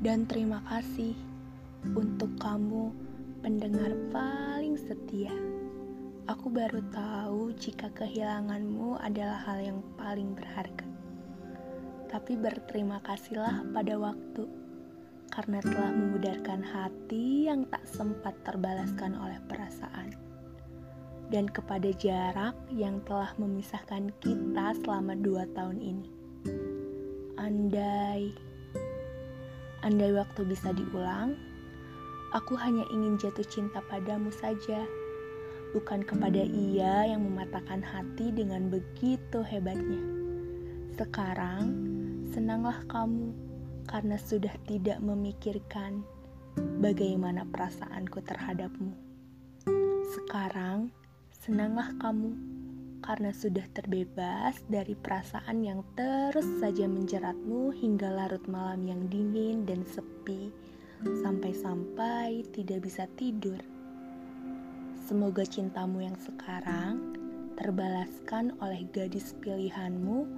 Dan terima kasih untuk kamu pendengar paling setia. Aku baru tahu jika kehilanganmu adalah hal yang paling berharga. Tapi berterima kasihlah pada waktu karena telah memudarkan hati yang tak sempat terbalaskan oleh perasaan. Dan kepada jarak yang telah memisahkan kita selama dua tahun ini. Andai, andai waktu bisa diulang, aku hanya ingin jatuh cinta padamu saja bukan kepada ia yang mematahkan hati dengan begitu hebatnya. Sekarang, senanglah kamu karena sudah tidak memikirkan bagaimana perasaanku terhadapmu. Sekarang, senanglah kamu karena sudah terbebas dari perasaan yang terus saja menjeratmu hingga larut malam yang dingin dan sepi, sampai-sampai tidak bisa tidur. Semoga cintamu yang sekarang terbalaskan oleh gadis pilihanmu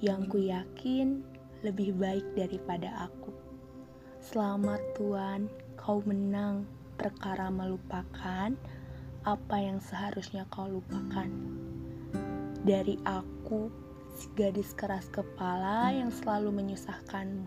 yang ku yakin lebih baik daripada aku. Selamat Tuan, kau menang perkara melupakan apa yang seharusnya kau lupakan dari aku, si gadis keras kepala yang selalu menyusahkanmu.